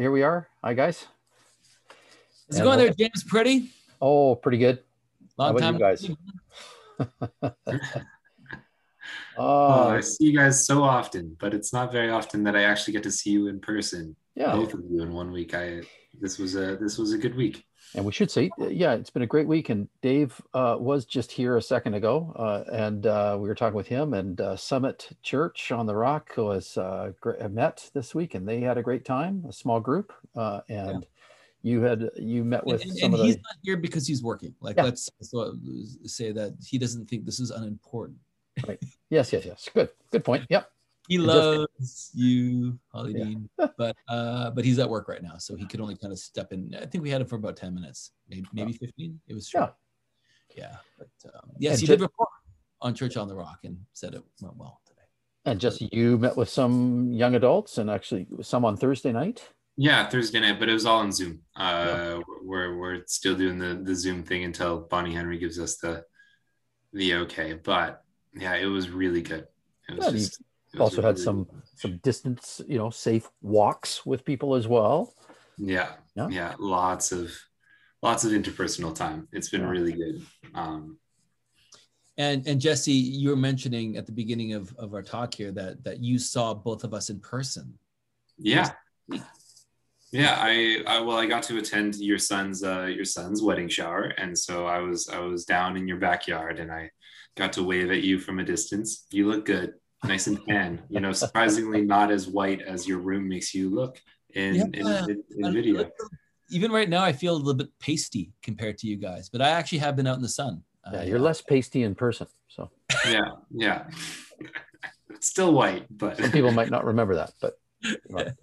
Well, here we are. Hi, guys. How's it And going there, James? Pretty Oh, pretty good. long about time. you guys? Oh, Oh, I see you guys so often, but it's not very often that I actually get to see you in person. yeah. Both of you in one week. I this was a this was a good week. And we should say, yeah, it's been a great week. And Dave uh, was just here a second ago, uh, and uh, we were talking with him. And uh, Summit Church on the Rock was uh, met this week, and they had a great time, a small group. Uh, and you had you met And, with and- some and of he's the not here because he's working. Like Yeah. let's so, say that he doesn't think this is unimportant. right. yes, yes, yes. Good, good point. Yep. He And just- loves you, Holly Yeah. Dean, but uh, but he's at work right now, so he could only kind of step in. I think we had him for about ten minutes, maybe maybe fifteen. It was short. Yeah, but um, yes, And he ju- did report on Church on the Rock and said it went well today. And just you met with some young adults, and actually some on Thursday night. Yeah, Thursday night, but it was all on Zoom. Uh, we're we're still doing the the Zoom thing until Bonnie Henry gives us the the okay. But yeah, it was really good. It was Yeah, just, it was Also had some some distance, you know, safe walks with people as well. Yeah, Yeah. yeah, lots of lots of interpersonal time. It's been Yeah. really good. Um, And and Jesse, you were mentioning at the beginning of, of our talk here that that you saw both of us in person. yeah, yeah. I, I well, I got to attend your son's uh, your son's wedding shower, and so I was I was down in your backyard, and I got to wave at you from a distance. You look good, nice and tan. You know, surprisingly not as white as your room makes you look in in, Yeah. in, in And video. Even right now, I feel a little bit pasty compared to you guys, but I actually have been out in the sun. Yeah, Uh, you're less pasty in person. So Yeah, yeah. Still white, but some people might not remember that, but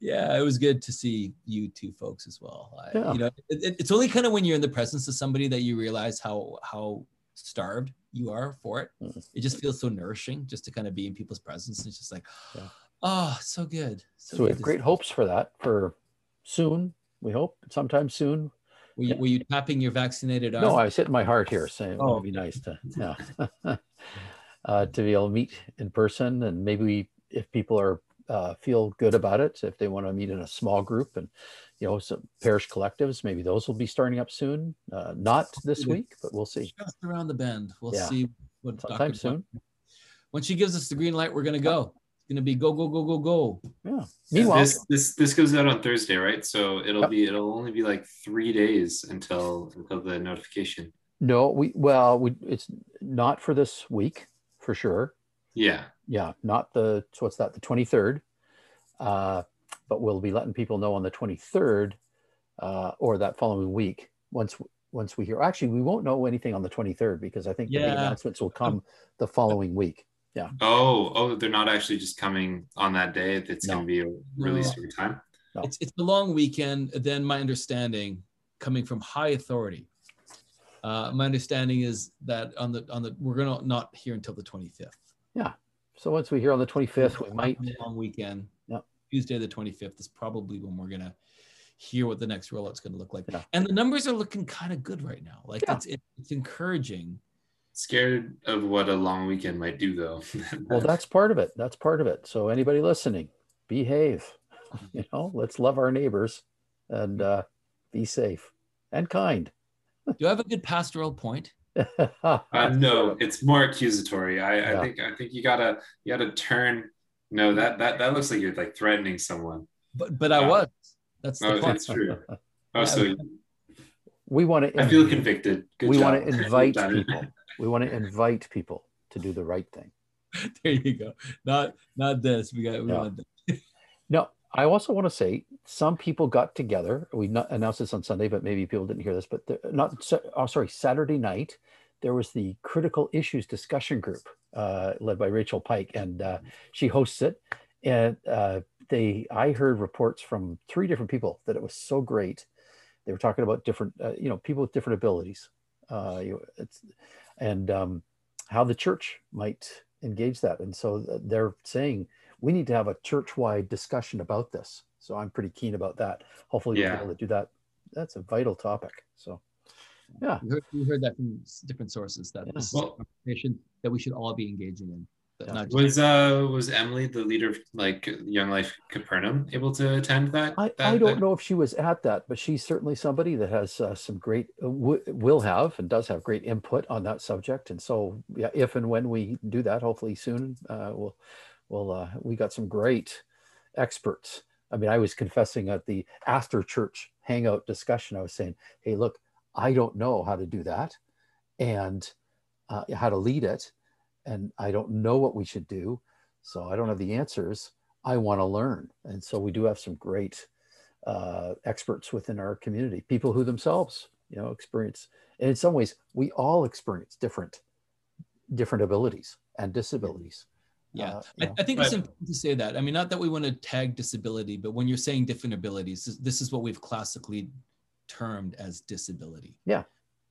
yeah, it was good to see you two folks as well. I, Yeah. You know, it, it- it's only kind of when you're in the presence of somebody that you realize how how starved you are for it. Mhm. It just feels so nourishing just to kind of be in people's presence. It's just like, Yeah. oh, so good. so we good have great see. hopes for that for soon. We hope sometime soon. Were you, were you tapping your vaccinated arm? No, I was hitting my heart here, saying oh. it would be nice to yeah, uh, to be able to meet in person, and maybe we, if people are uh, feel good about it, if they want to meet in a small group and you know some parish collectives, maybe those will be starting up soon. Uh, not this week, but we'll see. just around the bend. We'll Yeah. see what Sometime Dr. soon. When she gives us the green light, we're gonna go. It's gonna be go go go go go. Yeah. Meanwhile, this this this goes out on Thursday, right? So it'll Yep. be it'll only be like three days until until the notification. no, we well, we it's not for this week for sure. Yeah, Yeah, not the so what's that the twenty third, uh, but we'll be letting people know on the twenty third, uh, or that following week. Once once we hear, actually, we won't know anything on the twenty third because I think the announcements will come the following week. Yeah. Oh, oh, they're not actually just coming on that day. It's No. going to be released every time. No. It's it's a long weekend. Then my understanding, coming from high authority, uh, my understanding is that on the on the we're gonna not hear until the twenty fifth. So once we hear on the twenty fifth, we might. long weekend. Yep. Tuesday the twenty fifth is probably when we're gonna hear what the next rollout's gonna look like. Yeah. And the numbers are looking kind of good right now. Like Yeah. it's it's encouraging. Scared of what a long weekend might do, though. Well, that's part of it. That's part of it. So anybody listening, behave. You know, let's love our neighbors and uh, be safe and kind. Do I have a good pastoral point? uh, no, it's more accusatory. I, Yeah. I think I think you gotta you gotta turn. No, that that that looks like you're like threatening someone. But but I was. That's the Oh, point. it's true. Oh, so we want to. I feel convicted. Good we job. want to invite people. We want to invite people to do the right thing. there you go. Not not this. We got we Yeah. want this. No, I also want to say some people got together. We announced this on Sunday, but maybe people didn't hear this. But the, not oh, sorry, Saturday night there was the critical issues discussion group uh, led by Rachel Pike, and uh, she hosts it. And uh, they, I heard reports from three different people that it was so great. They were talking about different, uh, you know, people with different abilities, uh, you, it's, and um, how the church might engage that. And so uh, they're saying we need to have a church-wide discussion about this. So I'm pretty keen about that. Hopefully we'll Yeah. be able to do that. That's a vital topic. So yeah, We heard, we heard that from different sources that Yeah. this is Well- a conversation that we should all be engaging in. That Yeah. Was uh was Emily the leader of like Young Life Capernaum able to attend that? I, that, I don't that- know if she was at that, but she's certainly somebody that has uh, some great, uh, w- will have and does have great input on that subject. And so, yeah, if and when we do that, hopefully soon, uh, we'll, we'll, uh, we got some great experts. I mean, I was confessing at the after church hangout discussion, I was saying, hey, look, I don't know how to do that and uh, how to lead it. And I don't know what we should do. So I don't have the answers. I want to learn. And so we do have some great uh, experts within our community, people who themselves, you know, experience. And in some ways, we all experience different, different abilities and disabilities. Yeah, Uh, I. I think it's important to say that. I mean, not that we want to tag disability, but when you're saying different abilities, this, this is what we've classically termed as disability. Yeah.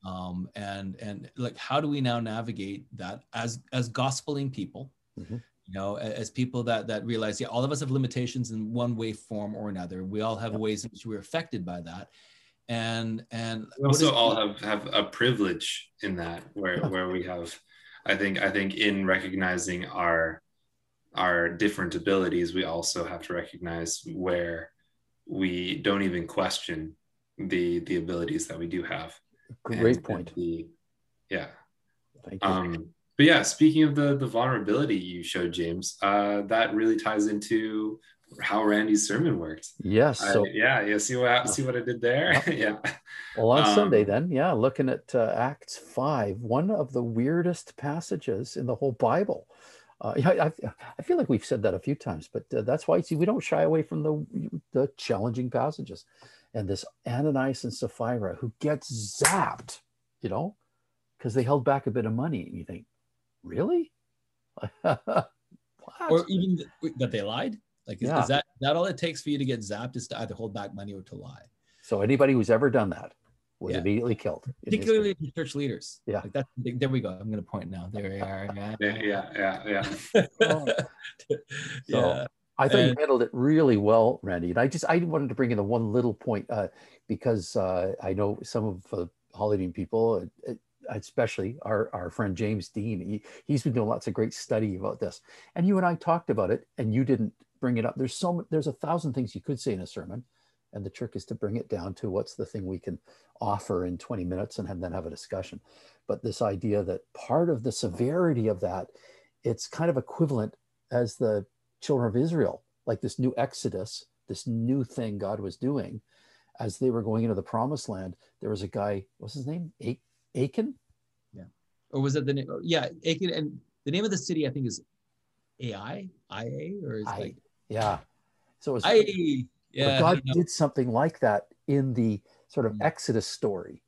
Um, and and like, how do we now navigate that as as gospeling people? Mhm. You know, a- as people that that realize, yeah, all of us have limitations in one way, form, or another. We all have Yep. ways in which we're affected by that. And and we also is- all have have a privilege in that where where we have i think i think in recognizing our our different abilities we also have to recognize where we don't even question the the abilities that we do have Great And- point. and the, yeah Thank you. um but yeah speaking of the the vulnerability you showed james uh that really ties into how randy's sermon worked yes. I- yeah yeah see what see what i did there yeah well, on Sunday, um, then, yeah, looking at uh, Acts 5, one of the weirdest passages in the whole Bible. Uh, yeah, I, I feel like we've said that a few times, but uh, that's why, see, we don't shy away from the, the challenging passages. And this Ananias and Sapphira who gets zapped, you know, because they held back a bit of money. And you think, really? what? or even th- that they lied. Like, is, Yeah. is that that all it takes for you to get zapped is to either hold back money or to lie? so anybody who's ever done that was Yeah. immediately killed. particularly the church leaders. Yeah. Like that. There we go. I'm going to point now. There we are. Yeah. yeah yeah yeah, yeah. Oh. yeah. I thought you handled it really well, Randy. And I just I wanted to bring in the one little point uh, because uh, I know some of the Hollydene people, uh, uh, especially our, our friend James Dean, he, he's been doing lots of great study about this. And you and I talked about it, and you didn't bring it up. There's so there's a thousand things you could say in a sermon, and the trick is to bring it down to what's the thing we can offer in 20 minutes and have- then have a discussion. But this idea that part of the severity of that, it's kind of equivalent as the children of Israel, like this new Exodus, this new thing God was doing as they were going into the promised land. There was a guy, what's his name? A- Achan? Yeah. Or was it the name? Yeah. Achan, and the name of the city, I think, is AI, IA, or is it I- like Yeah. So it was, I? but Yeah. God you know, did something like that in the sort of Mm. Exodus story.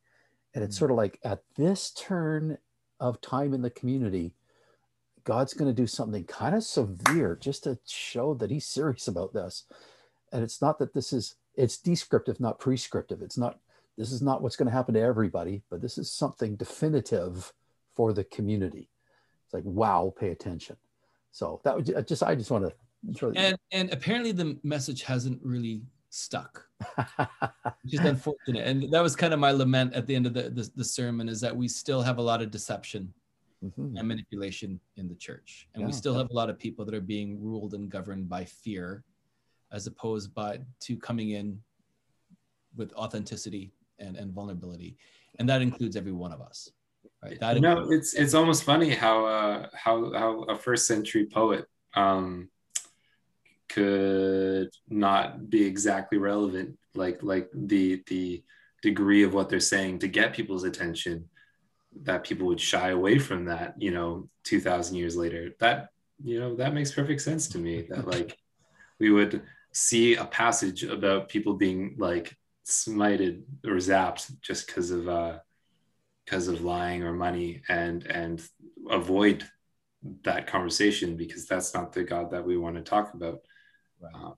And it's Mm. sort of like at this turn of time in the community, God's going to do something kind of severe just to show that he's serious about this. And it's not that this is, it's descriptive, not prescriptive. It's not, this is not what's going to happen to everybody, but this is something definitive for the community. It's like, wow, pay attention. So that would just, I just want to and and apparently the message hasn't really stuck, which is unfortunate. And that was kind of my lament at the end of the, the the sermon is that we still have a lot of deception Mhm. and manipulation in the church. And we Yeah. still have a lot of people that are being ruled and governed by fear as opposed by to coming in with authenticity and, and vulnerability. And that includes every one of us. Right. That know, includes- it's it's almost funny how uh, how how a first century poet um, could not be exactly relevant, like like the the degree of what they're saying to get people's attention, that people would shy away from that. You know, two thousand years later, that you know that makes perfect sense to me. That like we would see a passage about people being like smited or zapped just because of uh because of lying or money and and avoid that conversation because that's not the god that we want to talk about right.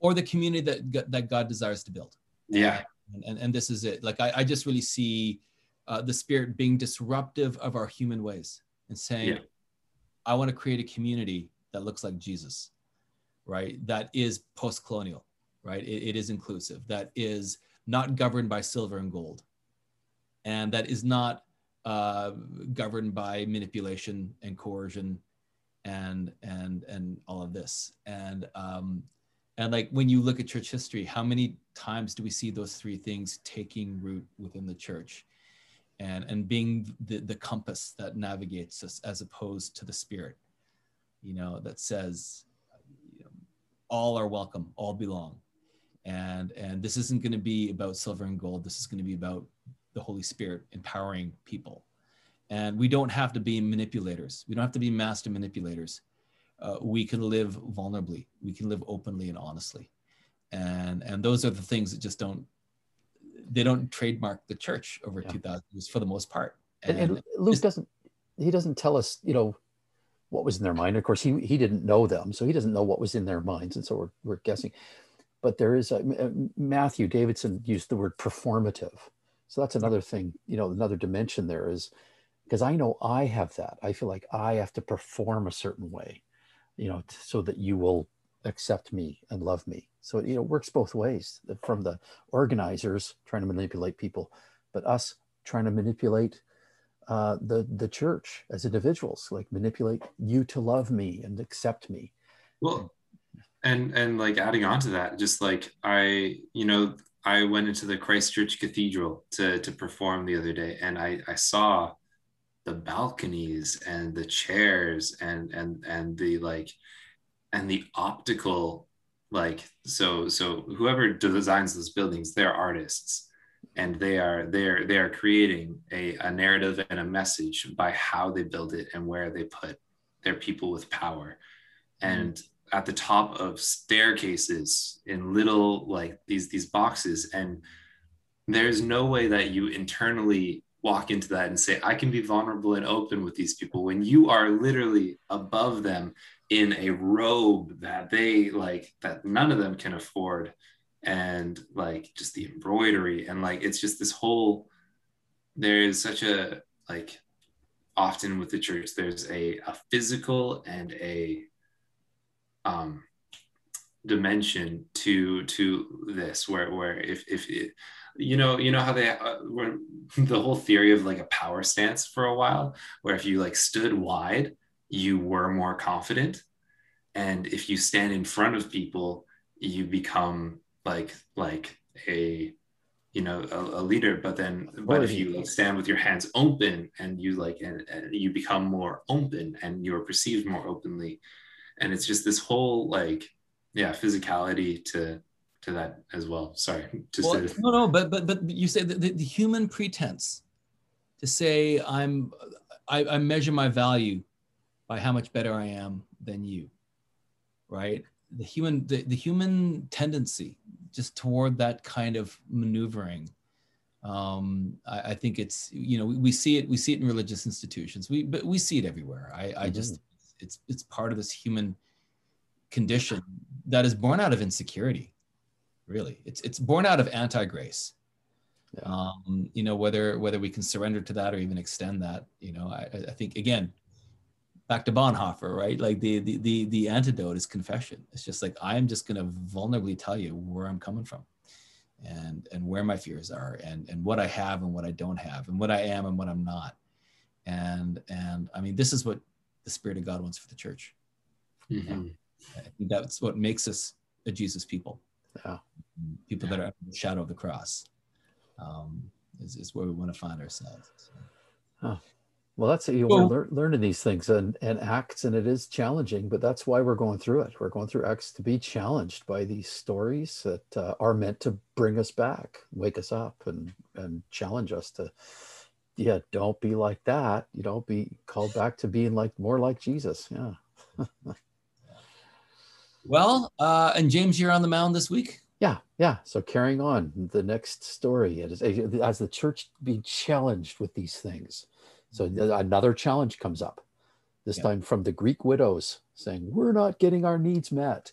or the community that that God desires to build. yeah and, and, and this is it like i, I just really see uh, the spirit being disruptive of our human ways and saying Yeah. i want to create a community that looks like jesus right? That is post-colonial right? It, it is inclusive. That is not governed by silver and gold. And that is not uh, governed by manipulation and coercion and and and all of this. And um and like when you look at church history how many times do we see those three things taking root within the church and and being the, the compass that navigates us as opposed to the spirit you know that says you know, all are welcome all belong. And and this isn't going to be about silver and gold. This is going to be about the holy spirit empowering people. And we don't have to be manipulators. We don't have to be master manipulators. Uh, we can live vulnerably. We can live openly and honestly. And and those are the things that just don't they don't trademark the church over yeah. 2000 years for the most part. And, and, and luke doesn't he doesn't tell us you know what was in their mind. Of course he he didn't know them so he doesn't know what was in their minds and so we're, we're guessing. But there is a, uh, matthew davidson used the word performative. So that's another thing you know another dimension there is because i know i have that. I feel like i have to perform a certain way you know so that you will accept me and love me so you know, it works both ways from the organizers trying to manipulate people, but us trying to manipulate uh, the the church as individuals, like manipulate you to love me and accept me. Well, and and like adding on to that, just like I, you know, I went into the Christchurch Cathedral to to perform the other day, and I I saw the balconies and the chairs and and and the like and the optical like so so whoever designs those buildings they're artists. And they are they're they are creating a, a narrative and a message by how they build it and where they put their people with power. Mm-hmm. and at the top of staircases in little like these these boxes and there's no way that you internally walk into that and say i can be vulnerable and open with these people. When you are literally above them in a robe that they like that none of them can afford. And like just the embroidery. And like it's just this whole there is such a like often with the church there's a, a physical and a um dimension to to this where where if if it, you know you know how they uh, were the whole theory of like a power stance for a while where if you like stood wide you were more confident. And if you stand in front of people you become like like a you know a, a leader. But then but if you like, stand with your hands open and you like and, and you become more open and you're perceived more openly. And it's just this whole like yeah physicality to to that as well. Sorry to well, say no no but but but you say the, the human pretense to say i'm I, I measure my value by how much better I am than you, right? The human, the, the human tendency just toward that kind of maneuvering. Um, I, I, think it's, you know, we, we, see it, we see it in religious institutions, we, but we see it everywhere. I, I just, mm-hmm. it's, it's part of this human condition that is born out of insecurity. Really, it's, it's born out of anti-grace. Yeah. Um, you know, whether, whether we can surrender to that or even extend that, you know, I, I think again, back to Bonhoeffer, right? Like the, the the the antidote is confession. It's just like I'm just gonna vulnerably tell you where I'm coming from, and and where my fears are, and and what I have and what I don't have, and what I am and what I'm not, and and I mean this is what the Spirit of God wants for the church. Mm-hmm. I think that's what makes us a Jesus people. Yeah. People that are under the shadow of the cross um, is, is where we want to find ourselves. So. Huh. Well, that's you we're learning these things and, and acts, and it is challenging, but that's why we're going through it. We're going through acts to be challenged by these stories that uh, are meant to bring us back, wake us up, and and challenge us to, yeah, don't be like that. You know, be called back to being like more like Jesus. Yeah. well, uh, and James, you're on the mound this week. Yeah, yeah. So carrying on the next story, as, as the church being challenged with these things so another challenge comes up, this yeah. time from the Greek widows saying, We're not getting our needs met.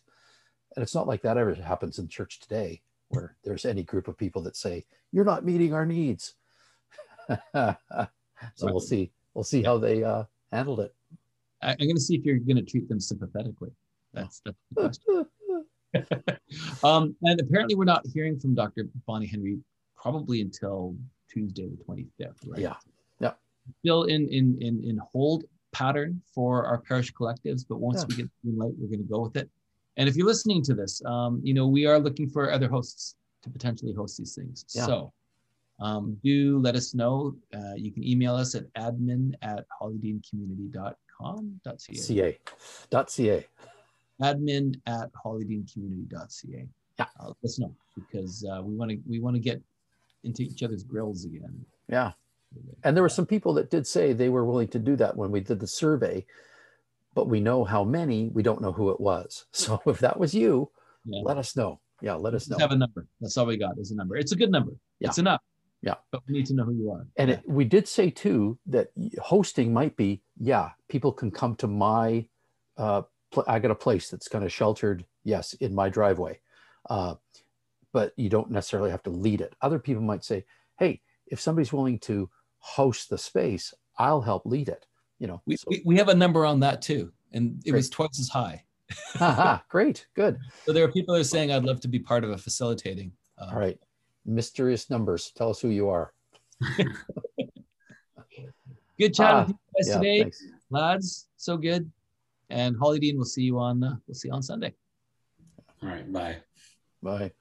And it's not like that ever happens in church today, where there's any group of people that say, You're not meeting our needs. so right. we'll see. We'll see how they uh, handled it. I'm going to see if you're going to treat them sympathetically. That's, that's the question. um, and apparently, we're not hearing from Dr. Bonnie Henry probably until Tuesday, the 25th, right? Yeah still in in in in hold pattern for our parish collectives, but once Yeah. we get the green light, we're going to go with it. And if you're listening to this, um, you know, we are looking for other hosts to potentially host these things. Yeah. So um, do let us know. Uh, you can email us at admin at hollydeancommunity.com.ca. ca dot ca Admin at hollydeancommunity.ca. Yeah. Uh, let us know because uh, we want to we want to get into each other's grills again. yeah and there were some people that did say they were willing to do that when we did the survey but we know how many we don't know who it was so if that was you Yeah. let us know yeah let us know have a number. That's all we got is a number. It's a good number. Yeah. It's enough. Yeah. But we need to know who you are. and Yeah. it, we did say too that hosting might be yeah people can come to my uh pl- i got a place that's kind of sheltered yes in my driveway uh but you don't necessarily have to lead it other people might say hey if somebody's willing to host the space i'll help lead it you know we, so- we, we have a number on that too. And it Great. was twice as high. Haha, great good So there are people that are saying I'd love to be part of a facilitating. Uh, all right mysterious numbers tell us who you are Good chat Ah, with you guys yeah today, thanks lads. So good. And Hollydene, we'll see you on uh, we'll see you on Sunday. All right. Bye. bye